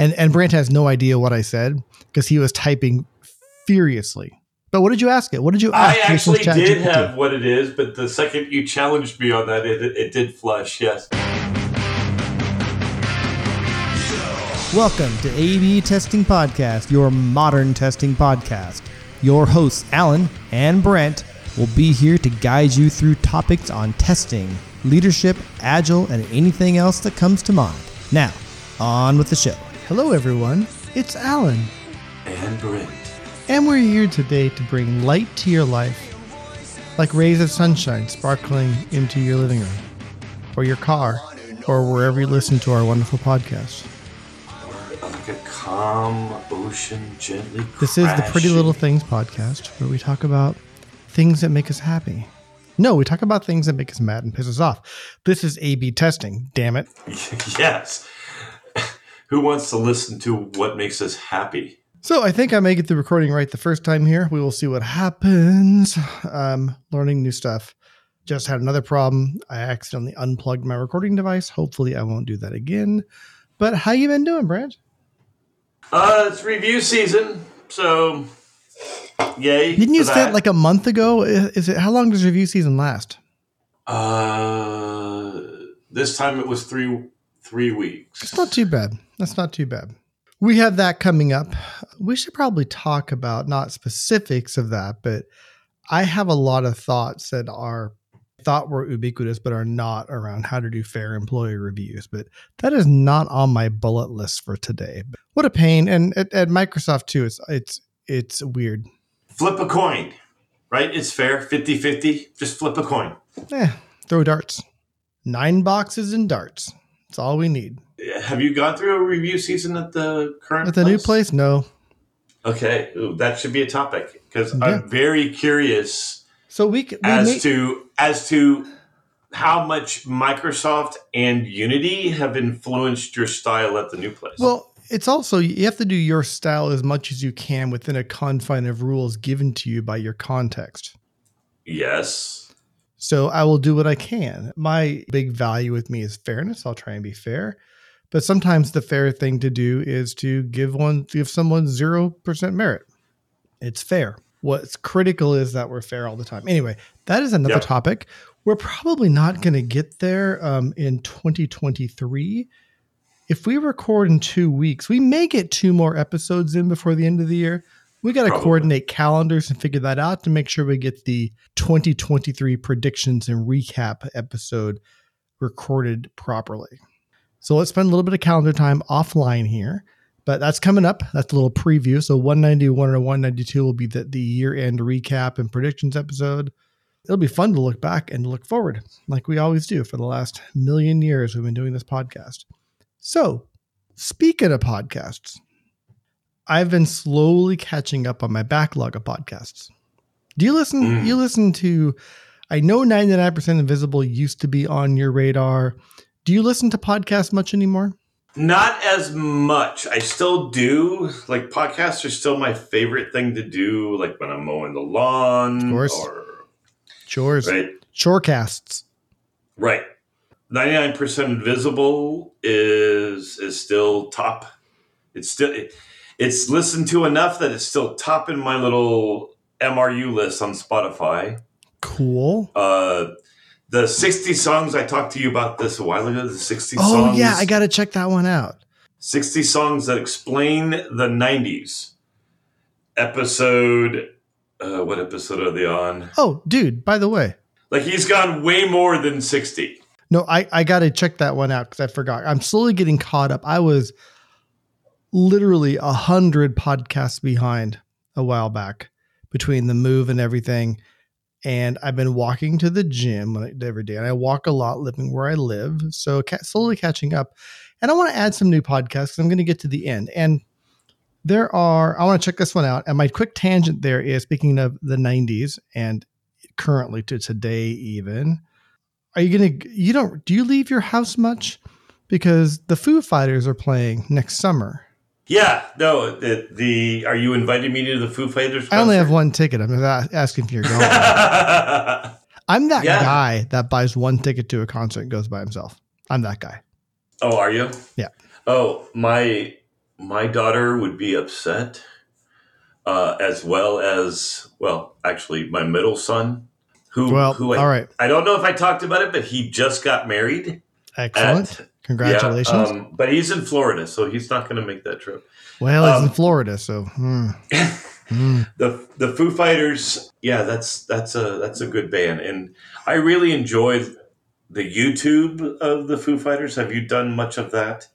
And and Brent has no idea what I said because he was typing furiously. But what did you ask it? What did you ask? I actually did have what it is, but the second you challenged me on that, it, it did flush. Yes. Welcome to AB Testing Podcast, your modern testing podcast. Your hosts, Alan and Brent, will be here to guide you through topics on testing, leadership, agile, and anything else that comes to mind. Now, on with the show. Hello, everyone. It's Alan. And Brent. And we're here today to bring light to your life, like rays of sunshine sparkling into your living room, or your car, or wherever you listen to our wonderful podcast. Like a calm ocean gently. This is the Pretty Little Things podcast where we talk about things that make us happy. No, we talk about things that make us mad and piss us off. This is A B testing, damn it. yes. Who wants to listen to what makes us happy? So I think I may get the recording right the first time here. We will see what happens. Um, learning new stuff. Just had another problem. I accidentally unplugged my recording device. Hopefully I won't do that again. But how you been doing, Brad? Uh, it's review season, so yay! Didn't you say that like a month ago? Is it how long does review season last? Uh, this time it was three three weeks. It's not too bad. That's not too bad. We have that coming up. We should probably talk about not specifics of that, but I have a lot of thoughts that are thought were ubiquitous but are not around how to do fair employee reviews. But that is not on my bullet list for today. But what a pain! And at, at Microsoft too, it's it's it's weird. Flip a coin, right? It's fair, 50-50. Just flip a coin. Yeah, throw darts. Nine boxes and darts. That's all we need. Have you gone through a review season at the current at the place? new place? No. Okay, Ooh, that should be a topic because yeah. I'm very curious. So we, we as to as to how much Microsoft and Unity have influenced your style at the new place. Well, it's also you have to do your style as much as you can within a confine of rules given to you by your context. Yes. So I will do what I can. My big value with me is fairness. I'll try and be fair. But sometimes the fair thing to do is to give one give someone 0% merit. It's fair. What's critical is that we're fair all the time. Anyway, that is another yep. topic. We're probably not going to get there um, in 2023. If we record in two weeks, we may get two more episodes in before the end of the year. We got to coordinate calendars and figure that out to make sure we get the 2023 predictions and recap episode recorded properly. So let's spend a little bit of calendar time offline here, but that's coming up. That's a little preview. So 191 and 192 will be the, the year end recap and predictions episode. It'll be fun to look back and look forward, like we always do for the last million years we've been doing this podcast. So, speaking of podcasts, I've been slowly catching up on my backlog of podcasts. Do you listen? Mm. You listen to? I know 99% Invisible used to be on your radar. Do you listen to podcasts much anymore? Not as much. I still do. Like podcasts are still my favorite thing to do. Like when I'm mowing the lawn, of course. or chores, right? Chorecasts, right? 99% Invisible is is still top. It's still. It, it's listened to enough that it's still topping my little MRU list on Spotify. Cool. Uh, the 60 songs I talked to you about this a while ago. The 60 oh, songs. yeah, I got to check that one out. 60 songs that explain the 90s. Episode. Uh, what episode are they on? Oh, dude, by the way. Like he's gone way more than 60. No, I, I got to check that one out because I forgot. I'm slowly getting caught up. I was literally a hundred podcasts behind a while back between the move and everything. And I've been walking to the gym every day, and I walk a lot living where I live. So slowly catching up. And I want to add some new podcasts. I'm going to get to the end. And there are, I want to check this one out. And my quick tangent there is speaking of the 90s and currently to today, even. Are you going to, you don't, do you leave your house much? Because the Foo Fighters are playing next summer. Yeah, no. The, the are you inviting me to the Foo Fighters? Concert? I only have one ticket. I'm asking if you're going. I'm that yeah. guy that buys one ticket to a concert and goes by himself. I'm that guy. Oh, are you? Yeah. Oh, my my daughter would be upset, uh, as well as well, actually, my middle son, who Well, who I, all right. I don't know if I talked about it, but he just got married. Excellent. at- Congratulations. Yeah, um, but he's in Florida, so he's not going to make that trip. well, he's in um, Florida, so hmm. Hmm. the the Foo Fighters, yeah, that's that's a that's a good band, and I really enjoyed the YouTube of the Foo Fighters. Have you done much of that?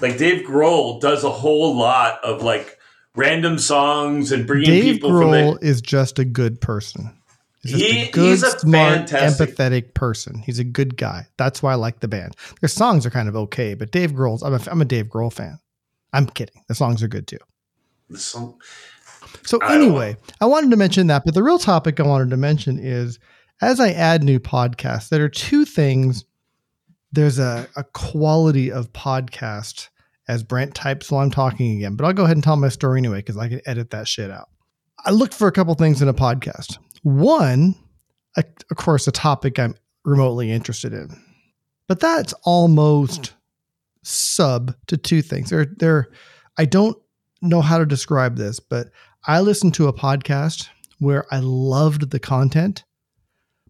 Like Dave Grohl does a whole lot of like random songs and bringing Dave people from Dave Grohl the. is just a good person. He's He- a good, he's a smart, fantastic- empathetic person. He's a good guy. That's why I like the band. Their songs are kind of okay, but Dave Grohl's. I'm a, I'm a Dave Grohl fan. I'm kidding. The songs are good too. the song. So I anyway, I wanted to mention that, but the real topic I wanted to mention is as I add new podcasts, there are two things. There's a, a quality of podcast as Brent types while I'm talking again, but I'll go ahead and tell my story anyway because I can edit that shit out. I looked for a couple things in a podcast. One, of course, a topic I'm remotely interested in, but that's almost sub to two things. They're, they're, I don't know how to describe this, but I listened to a podcast where I loved the content,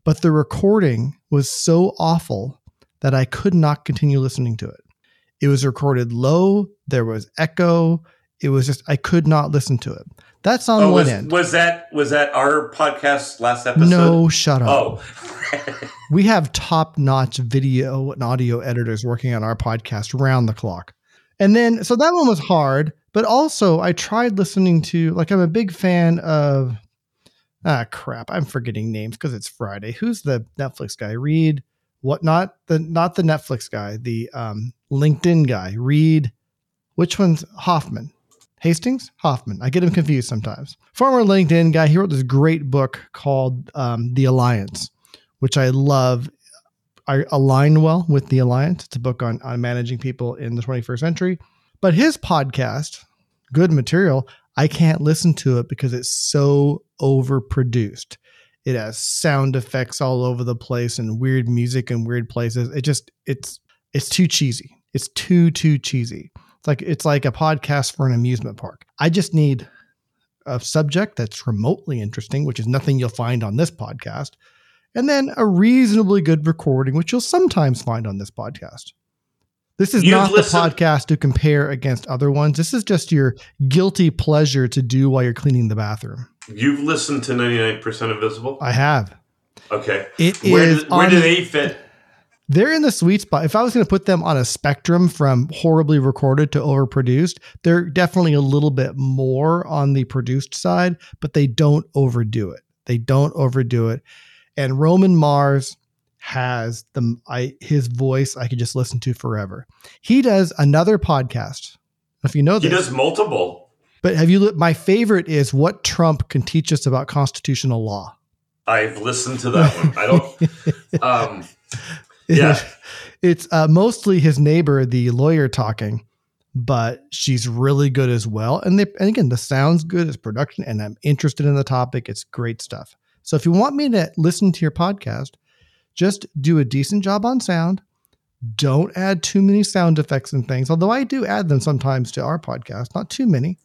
but the recording was so awful that I could not continue listening to it. It was recorded low, there was echo. It was just, I could not listen to it. That's on Oh, one was, end. was that was that our podcast last episode? No, shut up. Oh, We have top notch video and audio editors working on our podcast round the clock. And then, so that one was hard, but also I tried listening to, like, I'm a big fan of, ah, crap, I'm forgetting names because it's Friday. Who's the Netflix guy? Reed, what, not the, not the Netflix guy, the um, LinkedIn guy. Reed, which one's Hoffman? Hastings? Hoffman. I get him confused sometimes. Former LinkedIn guy. He wrote this great book called um, The Alliance which I love. I align well with the Alliance. It's a book on, on managing people in the 21st century. But his podcast, good material, I can't listen to it because it's so overproduced. It has sound effects all over the place and weird music in weird places. It just it's it's too cheesy. It's too too cheesy. It's like it's like a podcast for an amusement park. I just need a subject that's remotely interesting, which is nothing you'll find on this podcast and then a reasonably good recording, which you'll sometimes find on this podcast. This is You've not listened- the podcast to compare against other ones. This is just your guilty pleasure to do while you're cleaning the bathroom. you've listened to ninety nine percent Invisible. I have. Okay, It where is did, where do they fit? They're in the sweet spot. If I was going to put them on a spectrum from horribly recorded to overproduced, they're definitely a little bit more on the produced side, but they don't overdo it. They don't overdo it. And Roman Mars has the I his voice I could just listen to forever. He does another podcast. If you know this, He does multiple. but have you? My favorite is what Trump can teach us about constitutional law. I've listened to that one. I don't. Um, Yeah. it's uh, mostly his neighbor, the lawyer, talking, but she's really good as well. And they, and again, the sound's good, it's production, and I'm interested in the topic. It's great stuff. So if you want me to listen to your podcast, just do a decent job on sound. Don't add too many sound effects and things, although I do add them sometimes to our podcast, not too many.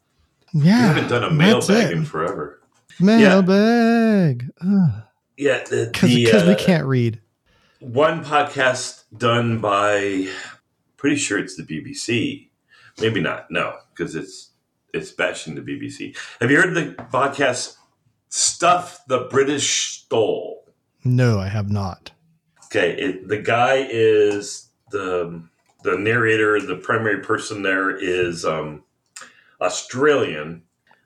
Yeah. haven't done a mailbag in forever. Mailbag. Yeah, Because the, we uh, can't read. One podcast done by pretty sure it's the BBC. Maybe not. No, because it's it's bashing the BBC. Have you heard the podcast Stuff the British Stole? No, I have not. Okay, it, the guy is the the narrator. The primary person there is um, Australian,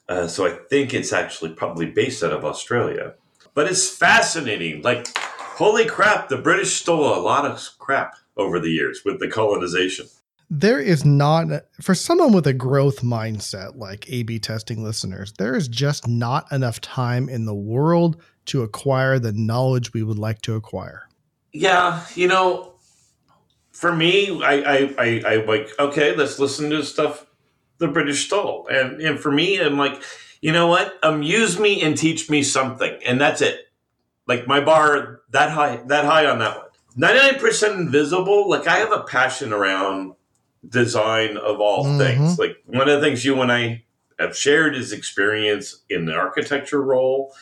uh, so I think it's actually probably based out of Australia. But it's fascinating. Like, holy crap! The British stole a lot of crap over the years with the colonization. there is not for someone with a growth mindset like A/B testing listeners. There is just not enough time in the world to acquire the knowledge we would like to acquire. Yeah, you know, for me, I, I, I, I like, okay, let's listen to stuff the British stole. And, and for me, I'm like, you know what? Amuse me and teach me something. And that's it. Like my bar that high, that high on that one. 99% invisible. Like I have a passion around design of all Mhm. things. Like one of the things you and I have shared is experience in the architecture role,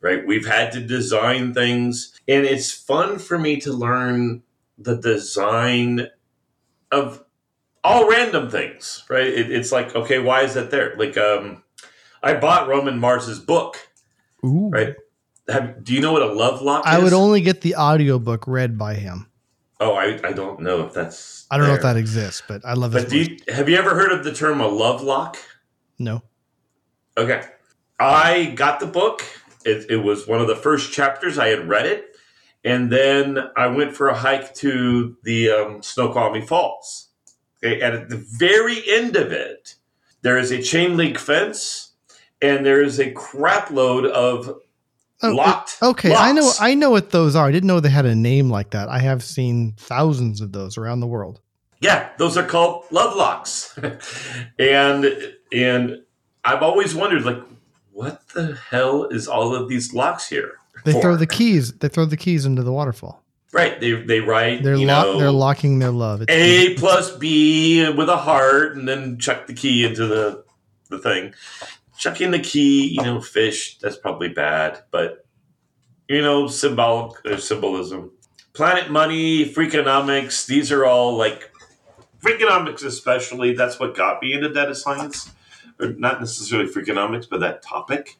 right? We've had to design things, and it's fun for me to learn the design of all random things, right? It, it's like, okay, why is that there? Like, um, I bought Roman Mars's book, Ooh. right? Have, do you know what a love lock is? I is? would only get the audiobook read by him. Oh, I, I don't know if that's. I don't know if there. that exists, but I love it. But do you, have you ever heard of the term a love lock? No. Okay. I got the book. It, it was one of the first chapters. I had read it. And then I went for a hike to the um, Snoqualmie Falls. Okay, and at the very end of it, there is a chain link fence and there is a crap load of Oh, locked. Okay, I know. I know what those are. I didn't know they had a name like that. I have seen thousands of those around the world. Yeah, those are called love locks. and and I've always wondered like what the hell is all of these locks here? They throw the keys. They throw the keys into the waterfall. Right, they they write They're you lock. know They're locking their love. It's- A plus B with a heart and then chuck the key into the the thing. Chucking the key, you know, fish, that's probably bad, but you know, symbolic or symbolism. Planet money, freakonomics, these are all like freakonomics especially, that's what got me into data science. Or not necessarily freakonomics, but that topic,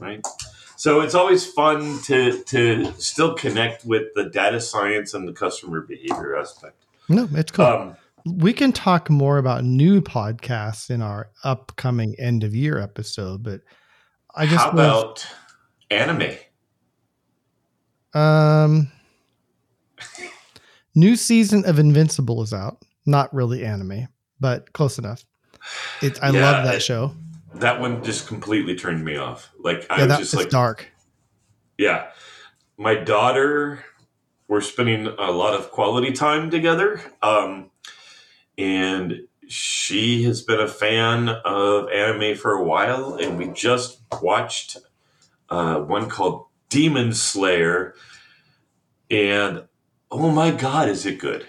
right? So it's always fun to to still connect with the data science and the customer behavior aspect. no, it's cool. Um, we can talk more about new podcasts in our upcoming end of year episode, but I just how was- about anime? um new season of Invincible is out. Not really anime, but close enough. It's I Yeah, love that it- show. That one just completely turned me off. Like I Yeah, was just it's like, dark. yeah. My daughter, we're spending a lot of quality time together, um, and she has been a fan of anime for a while. And we just watched uh, one called Demon Slayer, and oh my god, is it good?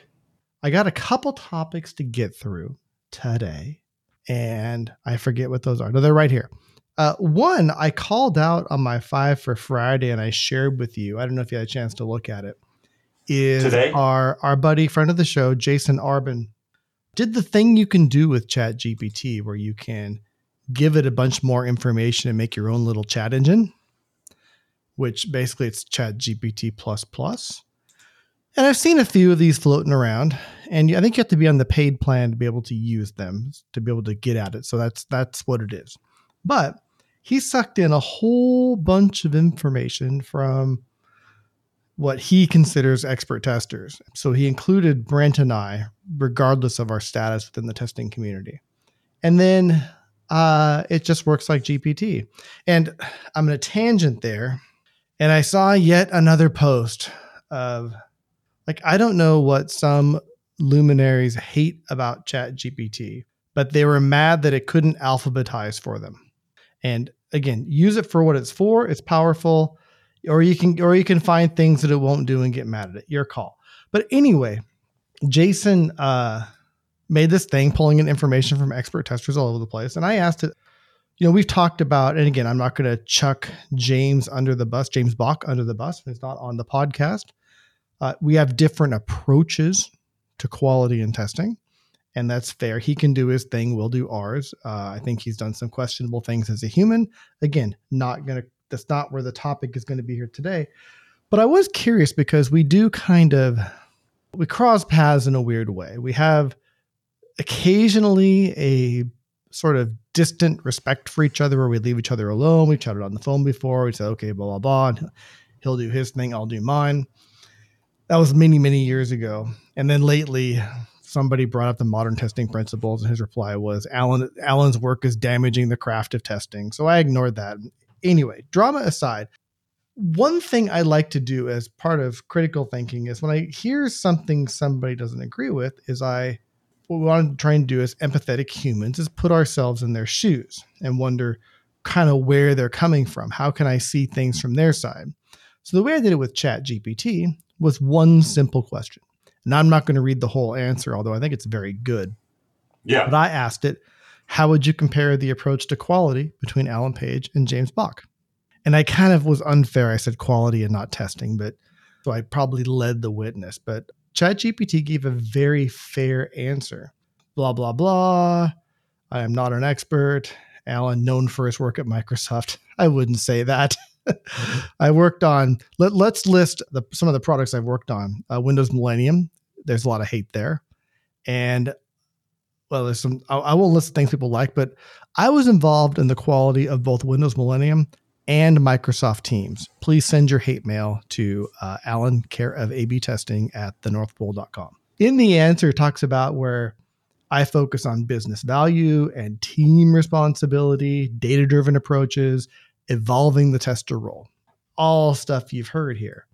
I got a couple topics to get through today, and I forget what those are. No, they're right here. Uh, one I called out on my five for Friday, and I shared with you. I don't know if you had a chance to look at it. Is Today? our our buddy friend of the show, Jason Arbon, did the thing you can do with Chat GPT, where you can give it a bunch more information and make your own little chat engine, which basically it's Chat GPT plus plus. And I've seen a few of these floating around, and I think you have to be on the paid plan to be able to use them to be able to get at it. So that's that's what it is. But he sucked in a whole bunch of information from what he considers expert testers. So he included Brent and I, regardless of our status within the testing community. And then uh, it just works like GPT. And I'm in a tangent there, and I saw yet another post of like I don't know what some luminaries hate about Chat GPT, but they were mad that it couldn't alphabetize for them. And again, use it for what it's for. It's powerful, or you can or you can find things that it won't do and get mad at it. Your call. But anyway, Jason uh, made this thing pulling in information from expert testers all over the place, and I asked it. You know, we've talked about, and again, I'm not going to chuck James under the bus, James Bach under the bus. He's not on the podcast. Uh, we have different approaches to quality and testing, and that's fair. He can do his thing, we'll do ours. Uh, I think he's done some questionable things as a human. Again, not gonna. That's not where the topic is going to be here today. But I was curious because we do kind of we cross paths in a weird way. We have occasionally a sort of distant respect for each other where we leave each other alone. We've chatted on the phone before. We said, okay, blah, blah, blah. And he'll do his thing, I'll do mine. That was many, many years ago. And then lately, somebody brought up the modern testing principles, and his reply was, Alan, Alan's work is damaging the craft of testing. So I ignored that. Anyway, drama aside, one thing I like to do as part of critical thinking is when I hear something somebody doesn't agree with, is I what we want to try and do as empathetic humans is put ourselves in their shoes and wonder kind of where they're coming from. How can I see things from their side? So the way I did it with Chat GPT was one simple question. And I'm not going to read the whole answer, although I think it's very good. Yeah. But I asked it, how would you compare the approach to quality between Alan Page and James Bach? And I kind of was unfair. I said quality and not testing, but so I probably led the witness. But ChatGPT gave a very fair answer. Blah, blah, blah. I am not an expert. Alan, known for his work at Microsoft. I wouldn't say that. I worked on, let, us list the, some of the products I've worked on. Uh, Windows Millennium, there's a lot of hate there. And well, there's some, I, I won't list things people like, but I was involved in the quality of both Windows Millennium and Microsoft Teams. Please send your hate mail to uh, Alan, care of AB testing at thenorthpole.com. In the answer, it talks about where I focus on business value and team responsibility, data driven approaches, evolving the tester role. All stuff you've heard here.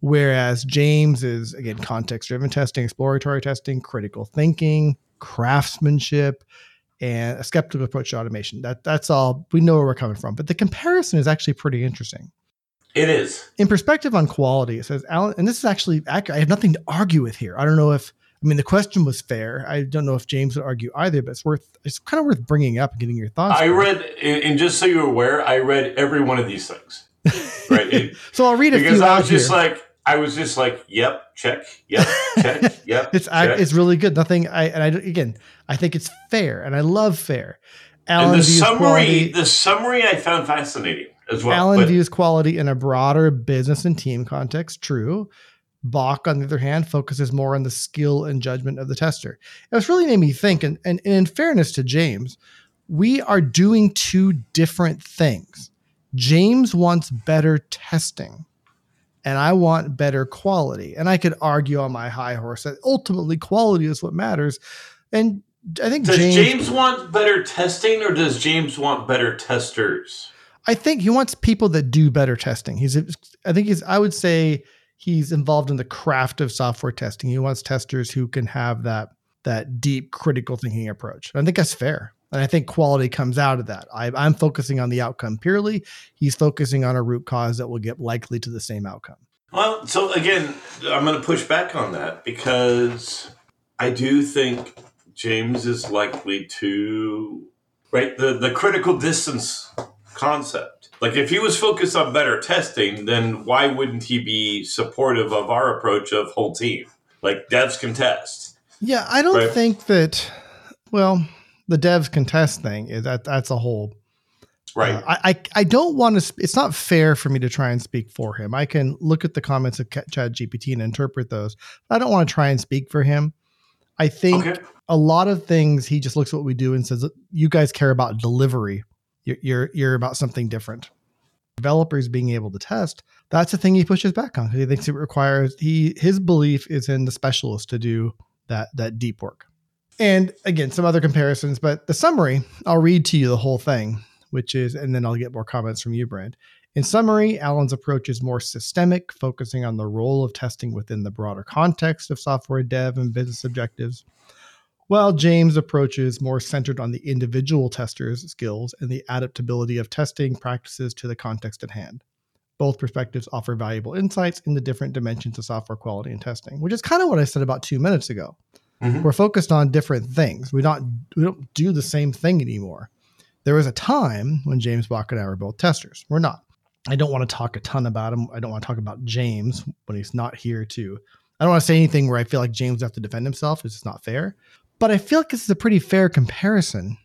Whereas James is, again, context driven testing, exploratory testing, critical thinking, craftsmanship, and a skeptical approach to automation. That that's all we know where we're coming from. But the comparison is actually pretty interesting. It is. In perspective on quality, it says Alan, and this is actually accurate. I have nothing to argue with here. I don't know if I mean the question was fair. I don't know if James would argue either, but it's worth it's kind of worth bringing up and getting your thoughts. I read, and just so you're aware, I read every one of these things. Right. It, so I'll read a because few. I was here. just like, I was just like, yep, check, yep, check, yep. it's check. it's really good. Nothing. I and I again, I think it's fair, and I love fair. Alan and the summary, quality, the summary, I found fascinating as well. Alan but- views quality in a broader business and team context. True. Bach, on the other hand, focuses more on the skill and judgment of the tester. And it's really made me think, and, and, and in fairness to James, we are doing two different things. James wants better testing, and I want better quality. And I could argue on my high horse that ultimately quality is what matters. And I think does James, James want better testing, or does James want better testers? I think he wants people that do better testing. He's, I think he's, I would say he's involved in the craft of software testing. He wants testers who can have that that deep critical thinking approach. And I think that's fair. And I think quality comes out of that. I, I'm focusing on the outcome purely. He's focusing on a root cause that will get likely to the same outcome. Well, so again, I'm going to push back on that because I do think James is likely to right the the critical distance concept. Like if he was focused on better testing, then why wouldn't he be supportive of our approach of whole team? Like devs can test. Yeah, I don't Right. think that. Well, the devs contest thing is that that's a whole Right. Uh, I, I I don't want to. Sp- it's not fair for me to try and speak for him. I can look at the comments of Chat GPT and interpret those. I don't want to try and speak for him. I think okay. a lot of things he just looks at what we do and says, "You guys care about delivery. You're you're, you're about something different." Developers being able to test. That's the thing he pushes back on because he thinks it requires he his belief is in the specialist to do that that deep work. And again, some other comparisons, but the summary, I'll read to you the whole thing which is, and then I'll get more comments from you, Brand. In summary, Alan's approach is more systemic, focusing on the role of testing within the broader context of software dev and business objectives, while James' approach is more centered on the individual tester's skills and the adaptability of testing practices to the context at hand. Both perspectives offer valuable insights into different dimensions of software quality and testing, which is kind of what I said about two minutes ago. Mhm. We're focused on different things. We not we don't do the same thing anymore. There was a time when James Bach and I were both testers. We're not. I don't want to talk a ton about him. I don't want to talk about James when he's not here to. I don't want to say anything where I feel like James has to defend himself. It's just not fair. But I feel like this is a pretty fair comparison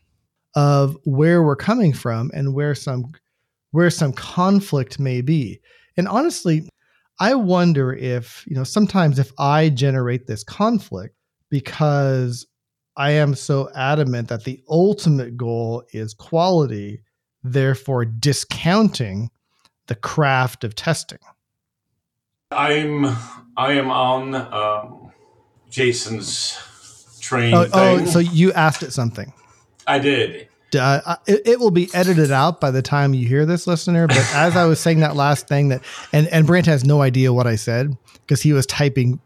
of where we're coming from and where some where some conflict may be. And honestly, I wonder if, you know, sometimes if I generate this conflict because I am so adamant that the ultimate goal is quality, therefore discounting the craft of testing. I'm I am on um, Jason's train. Oh, oh, so you asked it something. I did. Uh, it, it will be edited out by the time you hear this, listener. But as I was saying that last thing, that and and Brent has no idea what I said because he was typing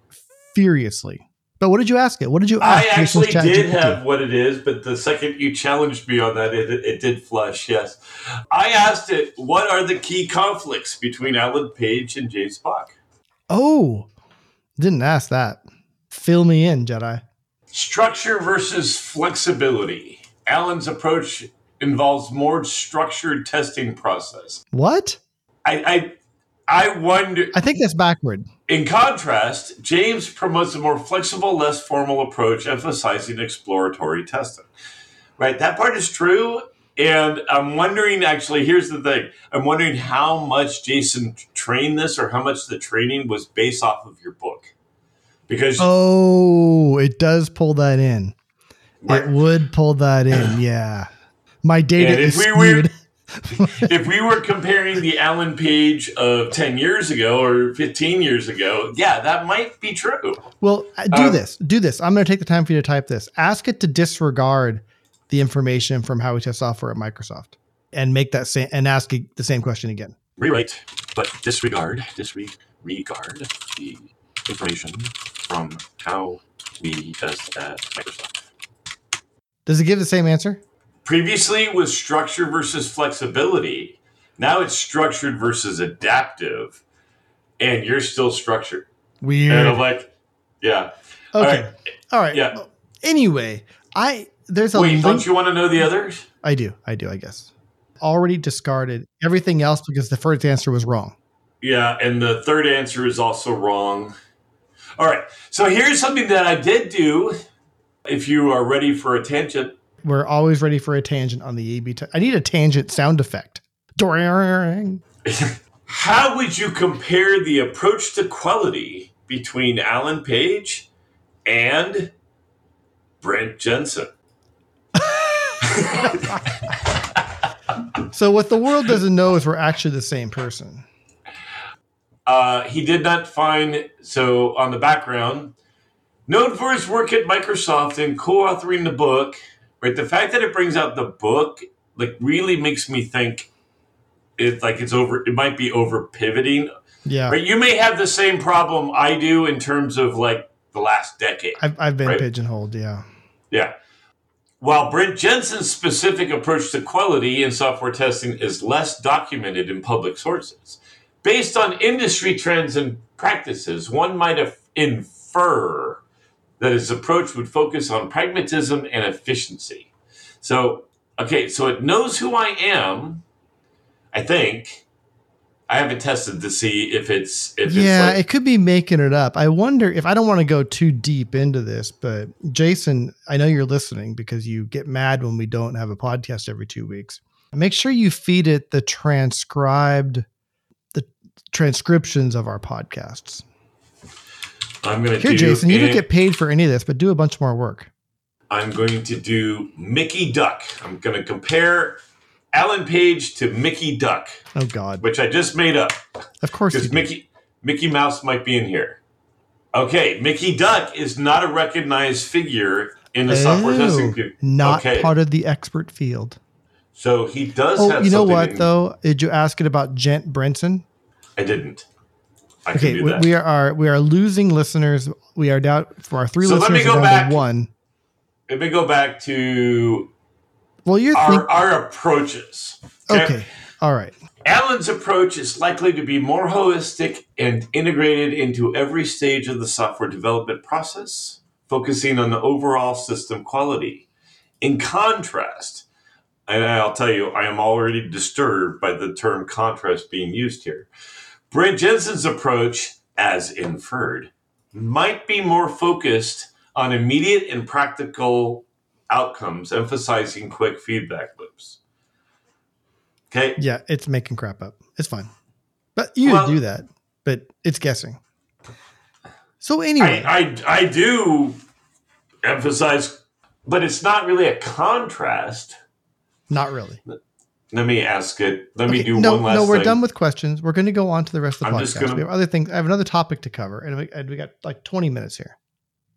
furiously. But what did you ask it? What did you ask? I actually did have what it is, but the second you challenged me on that, it, it did flush. Yes, I asked it, "What are the key conflicts between Alan Page and James Bach?" Oh, didn't ask that. Fill me in, Jedi. Structure versus flexibility. Alan's approach involves more structured testing process. What? I I, I wonder. I think that's backward. In contrast, James promotes a more flexible, less formal approach, emphasizing exploratory testing. Right, that part is true. And I'm wondering, actually, here's the thing I'm wondering how much Jason trained this or how much the training was based off of your book. Because, Oh, it does pull that in. right, It would pull that in. Yeah. My data And is we skewed. if we were comparing the Alan Page of 10 years ago or 15 years ago, yeah, that might be true. Well, uh, do Um, this. Do this. I'm going to take the time for you to type this. Ask it to disregard the information from how we test software at Microsoft and make that same and ask it the same question again. Rewrite, but disregard, disregard the information from how we test at Microsoft. Does it give the same answer? Previously it was structure versus flexibility. Now it's structured versus adaptive. And you're still structured. Weird. And I'm like, yeah. Okay. right. All right. Yeah. Anyway, I there's a Wait, link. don't you want to know the others? I do. I do. I guess. Already discarded everything else because the first answer was wrong. Yeah, and the third answer is also wrong. All right. So here's something that I did do. If you are ready for a tangent, We're always ready for a tangent on the AB. T- I need a tangent sound effect. How would you compare the approach to quality between Alan Page and Brent Jensen? So what the world doesn't know is we're actually the same person. Uh, he did not find so on the background. Known for his work at Microsoft and co-authoring the book, right? The fact that it brings out the book like really makes me think it's like it's over. It might be over pivoting, Yeah. right? You may have the same problem I do in terms of like the last decade. I've, I've been Right. pigeonholed. Yeah. Yeah. While Brent Jensen's specific approach to quality in software testing is less documented in public sources, based on industry trends and practices, one might infer that his approach would focus on pragmatism and efficiency. So, okay, so it knows who I am, I think. I haven't tested to see if it's if yeah, it's like, it could be making it up. I wonder if I don't want to go too deep into this, but Jason, I know you're listening because you get mad when we don't have a podcast every two weeks. Make sure you feed it the transcribed, the transcriptions of our podcasts. I'm going to Here, do Jason, you an- don't get paid for any of this, but do a bunch more work. I'm going to do Mickey Duck. I'm going to compare Alan Page to Mickey Duck, Oh God, which I just made up of course because. Mickey Mickey Mouse might be in here. Okay, Mickey Duck is not a recognized figure in the software Oh, testing community. not okay, part of the expert field. so he does Oh, you know what in- though? Did you ask it about Gent Brenson? I didn't. I Okay, we, are we are losing listeners. We are down for our three So let listeners. me go back. to one. Let me go back to Well, you're our, think- our approaches. okay. All right. Alan's approach is likely to be more holistic and integrated into every stage of the software development process, focusing on the overall system quality. In contrast, and I'll tell you, I am already disturbed by the term contrast being used here. Brent Jensen's approach, as inferred, might be more focused on immediate and practical outcomes, emphasizing quick feedback loops. Okay, Yeah, it's making crap up. It's fine, but you Well- do that. But it's guessing. So anyway, I, I I do emphasize, but it's not really a contrast. not really. Let me ask it. Let me do no, one last no, we're thing. done with questions. We're going to go on to the rest of the I'm podcast. gonna- We have other things. I have another topic to cover, and we, and we got like 20 minutes here.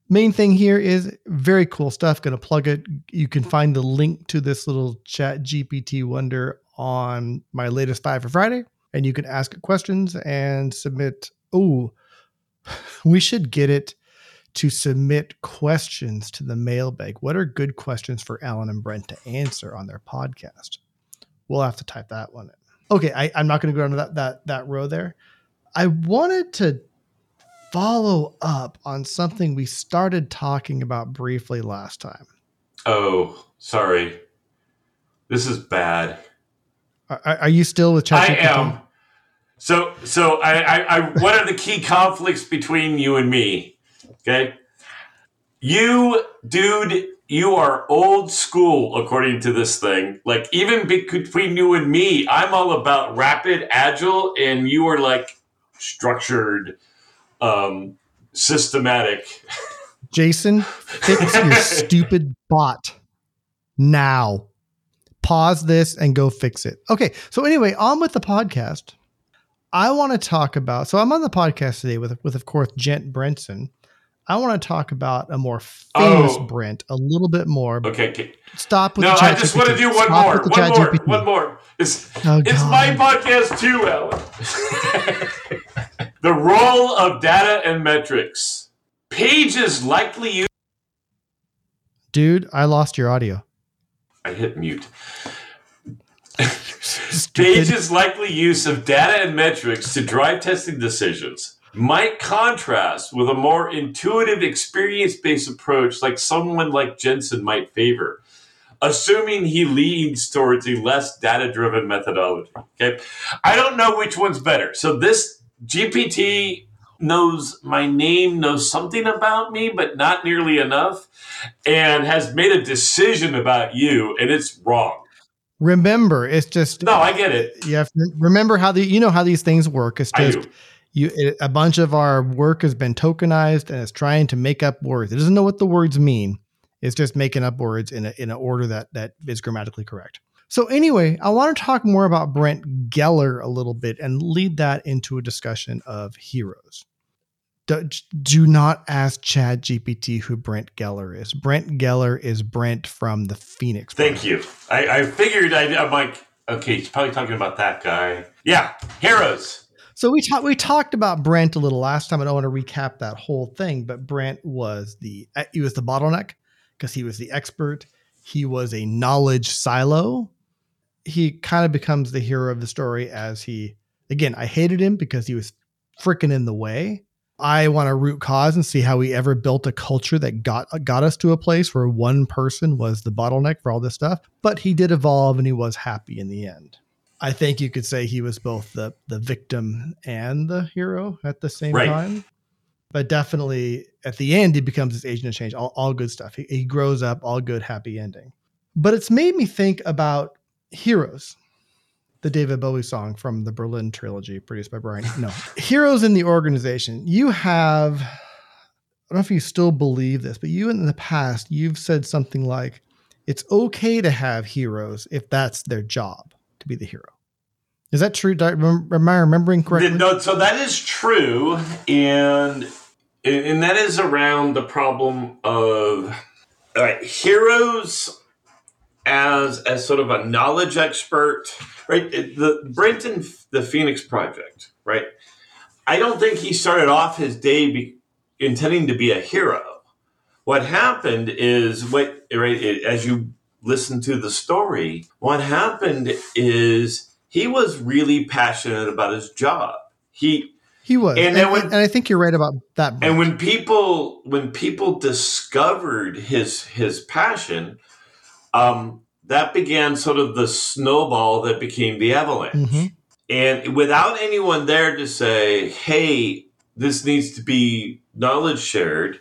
Main thing here is very cool stuff. Going to plug it. You can find the link to this little Chat GPT wonder on my latest Five for Friday, and you can ask it questions and submit. Oh, we should get it to submit questions to the mailbag. What are good questions for Alan and Brent to answer on their podcast? We'll have to type that one in. Okay, I, I'm not going to go down that that that row there. I wanted to follow up on something we started talking about briefly last time. Oh, sorry. This is bad. Are, are you still with ChatGPT? I am. So, so I, I, I, what are the key conflicts between you and me? Okay, you, dude, you are old school according to this thing. Like even between you and me, I'm all about rapid, agile, and you are like structured, um, systematic. Jason, fix your stupid bot now. Pause this and go fix it. Okay. So anyway, on with the podcast. I want to talk about. So I'm on the podcast today with, with of course, Gent Brenson. I want to talk about a more oh. famous oh. Brent a little bit more. Okay. okay. Stop with no, the I just GPT. want to do one Stop more. One more. GPT. One more. It's, oh, it's my podcast too, Alan. the role of data and metrics. Pages likely use. Dude, I lost your audio. I hit mute. Page's likely use of data and metrics to drive testing decisions might contrast with a more intuitive, experience based approach like someone like Jensen might favor, assuming he leans towards a less data driven methodology. Okay. I don't know which one's better. So this GPT knows my name, knows something about me, but not nearly enough, and has made a decision about you, and it's wrong. Remember, it's just no. I get it. You have to remember how the you know how these things work. It's just you it, a bunch of our work has been tokenized and it's trying to make up words. It doesn't know what the words mean. It's just making up words in a in an order that that is grammatically correct. So anyway, I want to talk more about Brent Geller a little bit and lead that into a discussion of heroes do, do not ask Chat GPT who Brent Geller is. Brent Geller is Brent from the Phoenix. Thank you. I, I figured I, I'm like, okay, he's probably talking about that guy. Yeah, heroes. So we talked we talked about Brent a little last time. And I don't want to recap that whole thing, but Brent was the eh, he was the bottleneck because he was the expert. He was a knowledge silo. He kind of becomes the hero of the story as he again. I hated him because he was freaking in the way I want to root cause and see how we ever built a culture that got got us to a place where one person was the bottleneck for all this stuff. But he did evolve and he was happy in the end. I think you could say he was both the the victim and the hero at the same right. time. But definitely at the end, he becomes this agent of change. All, all good stuff. He, he grows up, all good, happy ending. But it's made me think about heroes the David Bowie song from the Berlin trilogy produced by Brian. No, heroes in the organization. You have, I don't know if you still believe this, but you in the past, you've said something like, it's okay to have heroes if that's their job to be the hero. Is that true? Am I remembering correctly? No, so that is true. And, and that is around the problem of all right, heroes as as sort of a knowledge expert, right? The Brenton, the Phoenix Project, right? I don't think he started off his day be, intending to be a hero. What happened is what right it, as you listen to the story, what happened is he was really passionate about his job. He he was, and, and, when, and I think you're right about that. And when people when people discovered his his passion, um, that began sort of the snowball that became the avalanche. Mm-hmm. And without anyone there to say, hey, this needs to be knowledge shared,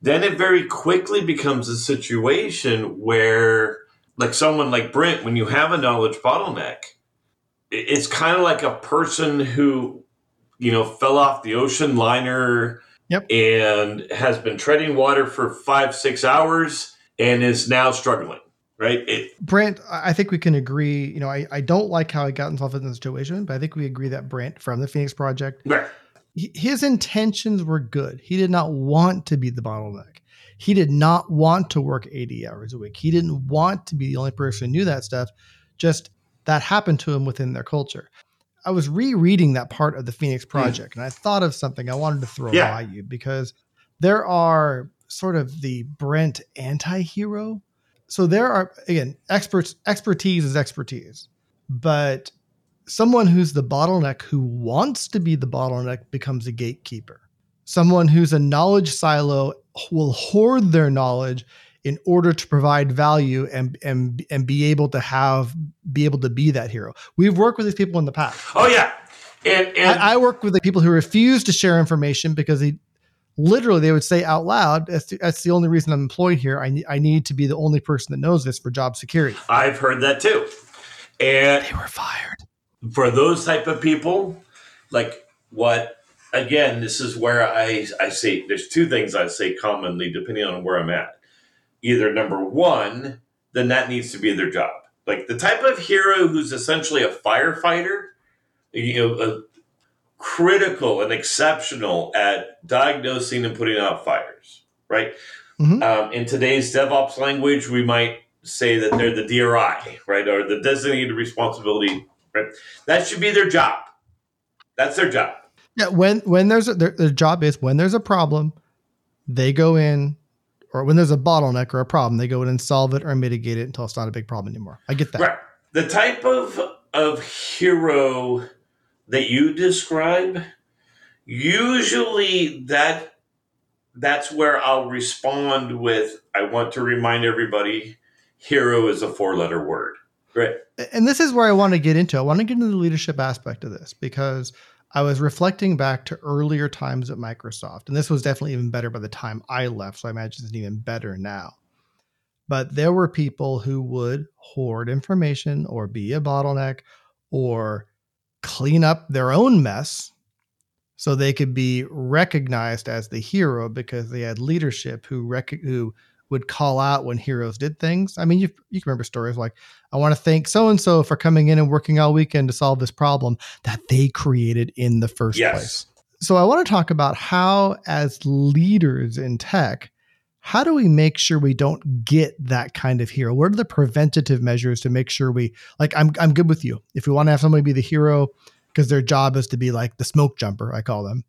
then it very quickly becomes a situation where, like someone like Brent, when you have a knowledge bottleneck, it's kind of like a person who, you know, fell off the ocean liner yep. and has been treading water for five, six hours and is now struggling right? It, Brent, I think we can agree. You know, I, I don't like how he got involved in this situation, but I think we agree that Brent from the Phoenix Project, right. His intentions were good. He did not want to be the bottleneck. He did not want to work 80 hours a week. He didn't want to be the only person who knew that stuff. Just that happened to him within their culture. I was rereading that part of the Phoenix hmm. Project mm. and I thought of something I wanted to throw yeah. by you because there are sort of the Brent anti hero so there are again experts expertise is expertise but someone who's the bottleneck who wants to be the bottleneck becomes a gatekeeper Someone who's a knowledge silo will hoard their knowledge in order to provide value and and and be able to have be able to be that hero. We've worked with these people in the past. Oh yeah, and, and I, I work with the people who refuse to share information because they literally they would say out loud, "That's the, that's the only reason I'm employed here. I I need to be the only person that knows this for job security." I've heard that too, and They were fired. For those type of people, like what again, this is where I I say there's two things I say commonly depending on where I'm at. Either number one, then that needs to be their job. Like the type of hero who's essentially a firefighter, you know, a critical and exceptional at diagnosing and putting out fires, right? Mhm. Um, in today's DevOps language, we might say that they're the DRI, right, or the designated responsibility, right? That should be their job. That's their job. Yeah, when when there's a their, their job is when there's a problem, they go in, or when there's a bottleneck or a problem, they go in and solve it or mitigate it until it's not a big problem anymore. I get that. Right. The type of of hero that you describe, usually that that's where I'll respond with I want to remind everybody hero is a four letter word. Right. And this is where I want to get into. I want to get into the leadership aspect of this because I was reflecting back to earlier times at Microsoft, and this was definitely even better by the time I left. So I imagine it's even better now. But there were people who would hoard information or be a bottleneck or clean up their own mess so they could be recognized as the hero because they had leadership who rec- who would call out when heroes did things. I mean, you you can remember stories like I want to thank so and so for coming in and working all weekend to solve this problem that they created in the first Yes. place. So I want to talk about how as leaders in tech, how do we make sure we don't get that kind of hero? What are the preventative measures to make sure we like I'm I'm good with you. If we want to have somebody be the hero because their job is to be like the smoke jumper, I call them,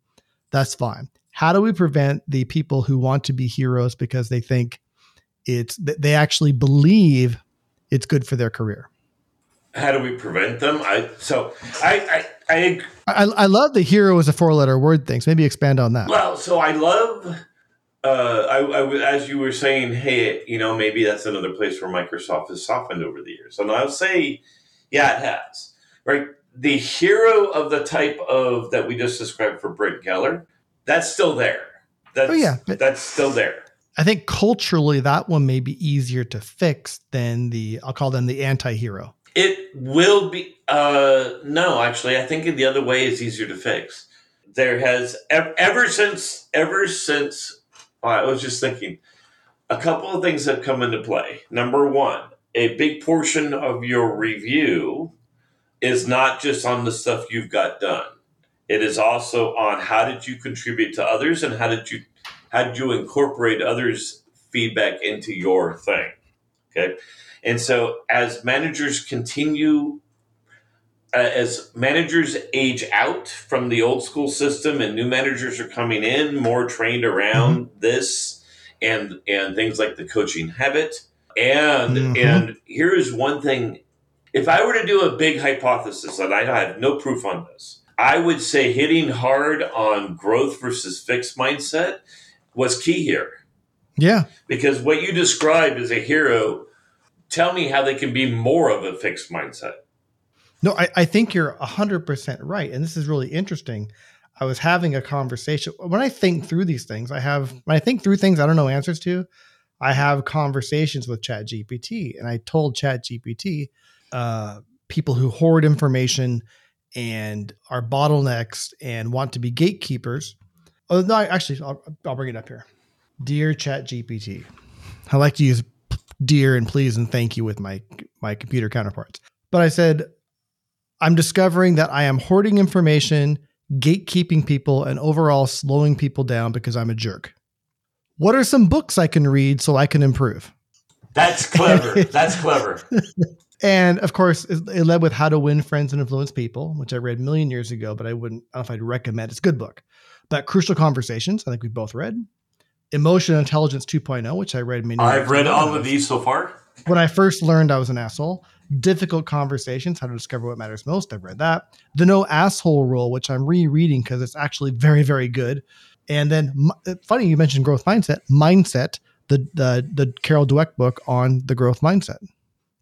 that's fine. How do we prevent the people who want to be heroes because they think it's th- they actually believe it's good for their career? How do we prevent them? I so I I, I I, I love the hero is a four letter word thing. So maybe expand on that. Well, so I love, uh, I, I as you were saying, hey, you know, maybe that's another place where Microsoft has softened over the years. And I'll say, yeah, it has. Right, the hero of the type of that we just described for Brent Geller, that's still there. That's, Oh, yeah, but- that's still there. I think culturally that one may be easier to fix than the I'll call them the anti-hero. It will be. Uh, no, actually, I think the other way is easier to fix. There has ev- ever since ever since I was just thinking, a couple of things have come into play. Number one, a big portion of your review is not just on the stuff you've got done. It is also on how did you contribute to others and how did you how did you incorporate others' feedback into your thing. Okay. And so as managers continue, uh, as managers age out from the old school system and new managers are coming in more trained around this and and things like the coaching habit. And Mhm. and here is one thing. If I were to do a big hypothesis, and I have no proof on this, I would say hitting hard on growth versus fixed mindset was key here Yeah. because what you describe as a hero tell me how they can be more of a fixed mindset No, I, I think you're 100% right. And this is really interesting. I was having a conversation. When I think through these things, I have, when I think through things I don't know answers to, I have conversations with ChatGPT. And I told ChatGPT, uh, people who hoard information and are bottlenecks and want to be gatekeepers. Oh, no, actually, I'll, I'll bring it up here. Dear ChatGPT, I like to use dear and please and thank you with my my computer counterparts. But I said, I'm discovering that I am hoarding information, gatekeeping people, and overall slowing people down because I'm a jerk. What are some books I can read so I can improve? that's clever that's clever And of course, it it led with How to Win Friends and Influence People, which I read a million years ago, but I wouldn't, I don't know if I'd recommend. It's a good book. But Crucial Conversations, I think we both read. Emotional Intelligence 2.0, which I read many i've read all of these so far when I first learned I was an asshole. Difficult Conversations, How to Discover What Matters Most. I've read that. The No Asshole Rule, which I'm rereading because it's actually very, very good. And then, uh, funny you mentioned growth mindset. Mindset, the the the Carol Dweck book on the growth mindset.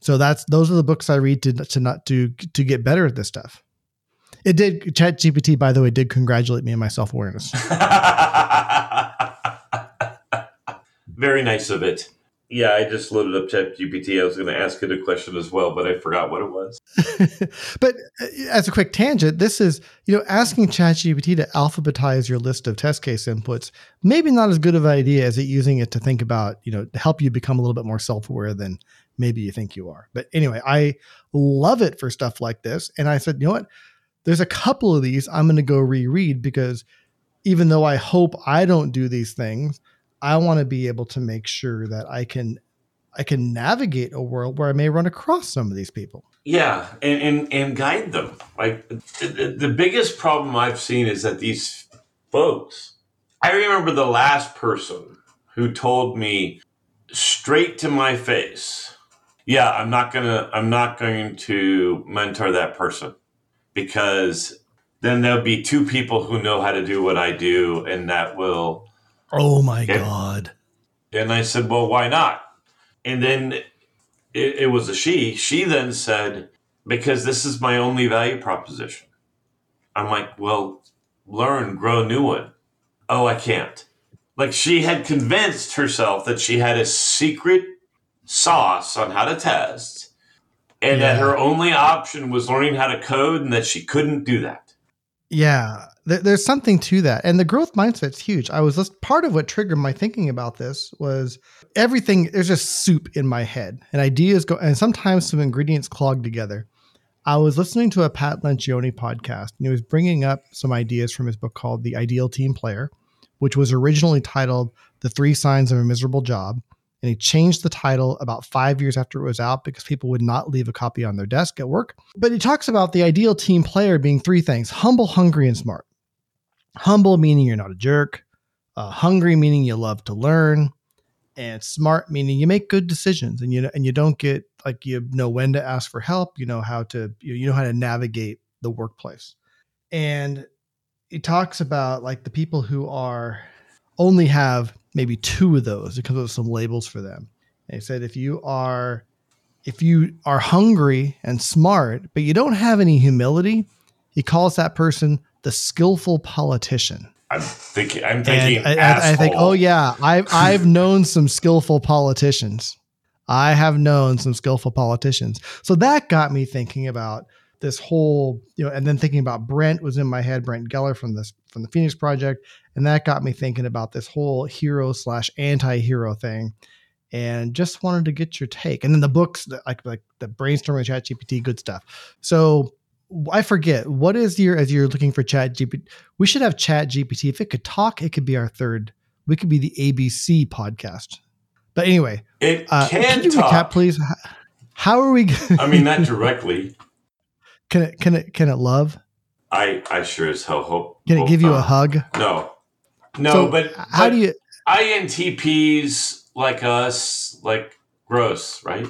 So that's those are the books I read to to not to to get better at this stuff. It did Chat GPT, by the way, did congratulate me on my self awareness. Very nice of it. Yeah, I just loaded up ChatGPT. I was going to ask it a question as well, but I forgot what it was. but uh, as a quick tangent, this is, you know, asking ChatGPT to alphabetize your list of test case inputs, maybe not as good of an idea as it using it to think about, you know, to help you become a little bit more self aware than maybe you think you are. But anyway, I love it for stuff like this. And I said, you know what? There's a couple of these I'm going to go reread because even though I hope I don't do these things, I want to be able to make sure that I can I can navigate a world where I may run across some of these people. Yeah, and and, and guide them. Like the, the biggest problem I've seen is that these folks. I remember the last person who told me straight to my face, "Yeah, I'm not gonna I'm not going to mentor that person because then there'll be two people who know how to do what I do, and that will." Oh my God. And I said, Well, why not? And then it, it, was a she. She then said, Because this is my only value proposition. I'm like, Well, learn, grow a new one. Oh, I can't. Like she had convinced herself that she had a secret sauce on how to test and yeah. that her only option was learning how to code and that she couldn't do that. Yeah there's something to that and the growth mindset's huge i was just part of what triggered my thinking about this was everything there's just soup in my head and ideas go and sometimes some ingredients clog together i was listening to a pat lencioni podcast and he was bringing up some ideas from his book called the ideal team player which was originally titled the three signs of a miserable job and he changed the title about five years after it was out because people would not leave a copy on their desk at work. But he talks about the ideal team player being three things humble, hungry, and smart. Humble meaning you're not a jerk. Uh, hungry meaning you love to learn, and smart meaning you make good decisions and you and you don't get like you know when to ask for help. You know how to you know how to navigate the workplace. And he talks about like the people who are only have maybe two of those. It comes with some labels for them. And he said if you are if you are hungry and smart, but you don't have any humility, he calls that person the skillful politician. I'm thinking. I'm thinking. I, I, I, think. Oh yeah, I've I've known some skillful politicians. I have known some skillful politicians. So that got me thinking about this whole, you know, and then thinking about Brent was in my head. Brent Geller from this from the Phoenix Project, and that got me thinking about this whole hero slash anti-hero thing, and just wanted to get your take. And then the books, like like the brainstorming, Chat GPT, good stuff. So I forget what is your as you're looking for Chat GPT. We should have Chat GPT. If it could talk, it could be our third. We could be the ABC podcast. But anyway, it uh, can, can you talk. recap, please? How are we? I mean, not directly. Can it? Can it? Can it love? I I sure as hell hope. Can hope it give you a hug? No, no. So but how but do you? INTPs like us, like gross, right?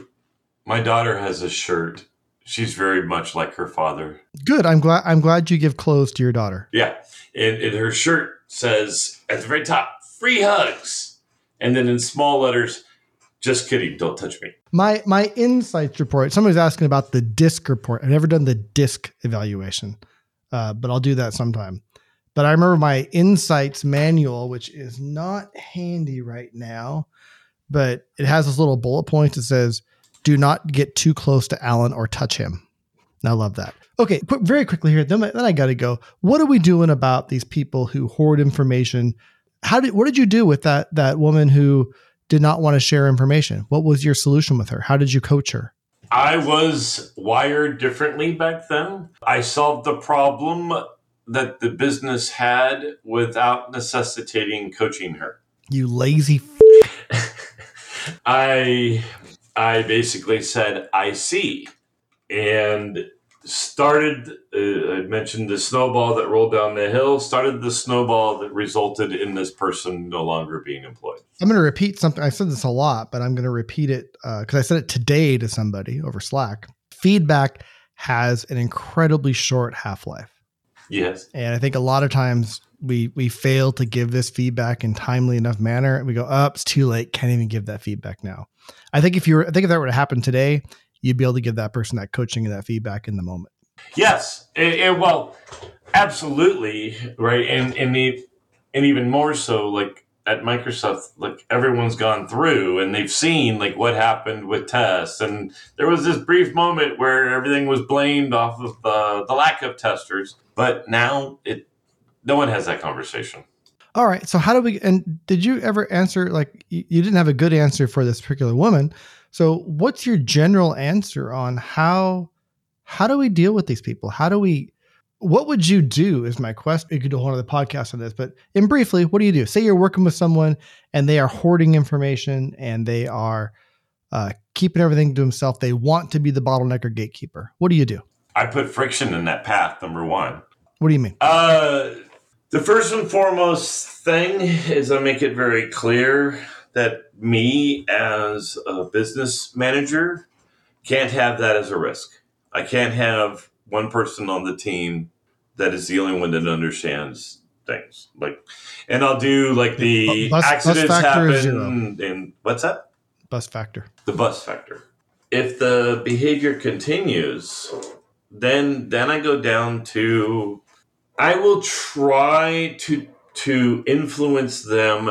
My daughter has a shirt she's very much like her father. Good. I'm glad. I'm glad you give clothes to your daughter. Yeah, and, and her shirt says at the very top, "Free hugs," and then in small letters, "Just kidding, don't touch me." My my insights report. Somebody's asking about the disc report. I've never done the disc evaluation, uh, but I'll do that sometime. But I remember my insights manual, which is not handy right now, but it has this little bullet point that says do not get too close to Alan or touch him. I love that. Okay, very quickly here. Then, then I got to go. What are we doing about these people who hoard information? How did what did you do with that that woman who did not want to share information? What was your solution with her? How did you coach her? I was wired differently back then. I solved the problem that the business had without necessitating coaching her. You lazy. I I basically said, I see. And started, uh, I mentioned the snowball that rolled down the hill, started the snowball that resulted in this person no longer being employed. I'm going to repeat something. I said this a lot, but I'm going to repeat it because uh, I said it today to somebody over Slack. Feedback has an incredibly short half life. Yes. And I think a lot of times we we fail to give this feedback in timely enough manner. We go, oh, it's too late. Can't even give that feedback now. I think if you were, I think if that were to happen today, you'd be able to give that person that coaching and that feedback in the moment. Yes. And, and well, absolutely. Right. And, and, the, and even more so, like at Microsoft, like everyone's gone through and they've seen like what happened with tests. And there was this brief moment where everything was blamed off of the, the lack of testers. But now it, no one has that conversation. All right. So how do we? And did you ever answer like you, you didn't have a good answer for this particular woman? So what's your general answer on how how do we deal with these people? How do we? What would you do? Is my question. You could do a whole other podcast on this, but in briefly, what do you do? Say you're working with someone and they are hoarding information and they are uh, keeping everything to themselves. They want to be the bottleneck or gatekeeper. What do you do? I put friction in that path. Number one. What do you mean? Uh, the first and foremost thing is I make it very clear that me as a business manager can't have that as a risk. I can't have one person on the team that is the only one that understands things. Like, and I'll do like the bus, accidents bus happen and what's that? Bus factor. The bus factor. If the behavior continues, then then I go down to I will try to to influence them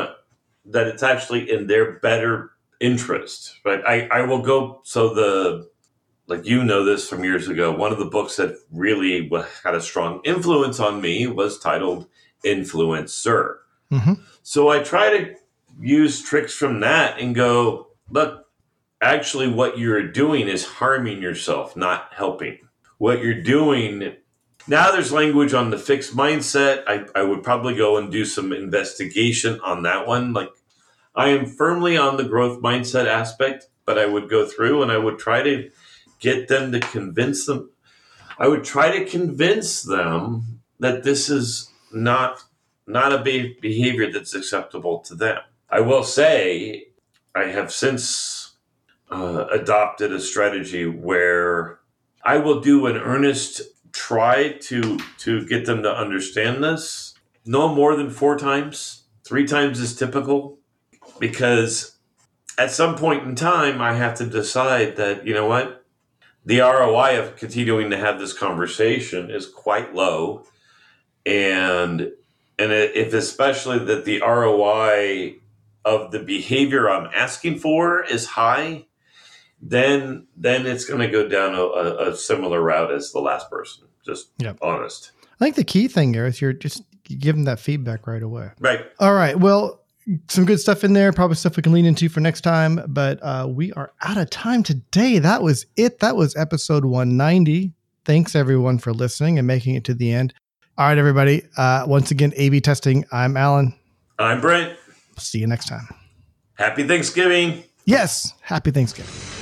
that it's actually in their better interest. Right. I, I will go so the like you know this from years ago. One of the books that really had a strong influence on me was titled Influencer. Mm-hmm. So I try to use tricks from that and go, look, actually, what you're doing is harming yourself, not helping. What you're doing now there's language on the fixed mindset. I, I would probably go and do some investigation on that one. Like I am firmly on the growth mindset aspect, but I would go through and I would try to get them to convince them. I would try to convince them that this is not not a behavior that's acceptable to them. I will say I have since uh, adopted a strategy where I will do an earnest try to to get them to understand this no more than four times three times is typical because at some point in time i have to decide that you know what the roi of continuing to have this conversation is quite low and and if especially that the roi of the behavior i'm asking for is high then then it's going to go down a, a, similar route as the last person. Just yep. honest. I think the key thing there is you're just giving that feedback right away. Right. All right. Well, some good stuff in there. Probably stuff we can lean into for next time. But uh, we are out of time today. That was it. That was episode 190. Thanks everyone for listening and making it to the end. All right, everybody. Uh, once again, A/B testing. I'm Alan. I'm Brent. See you next time. Happy Thanksgiving. Yes. Happy Thanksgiving.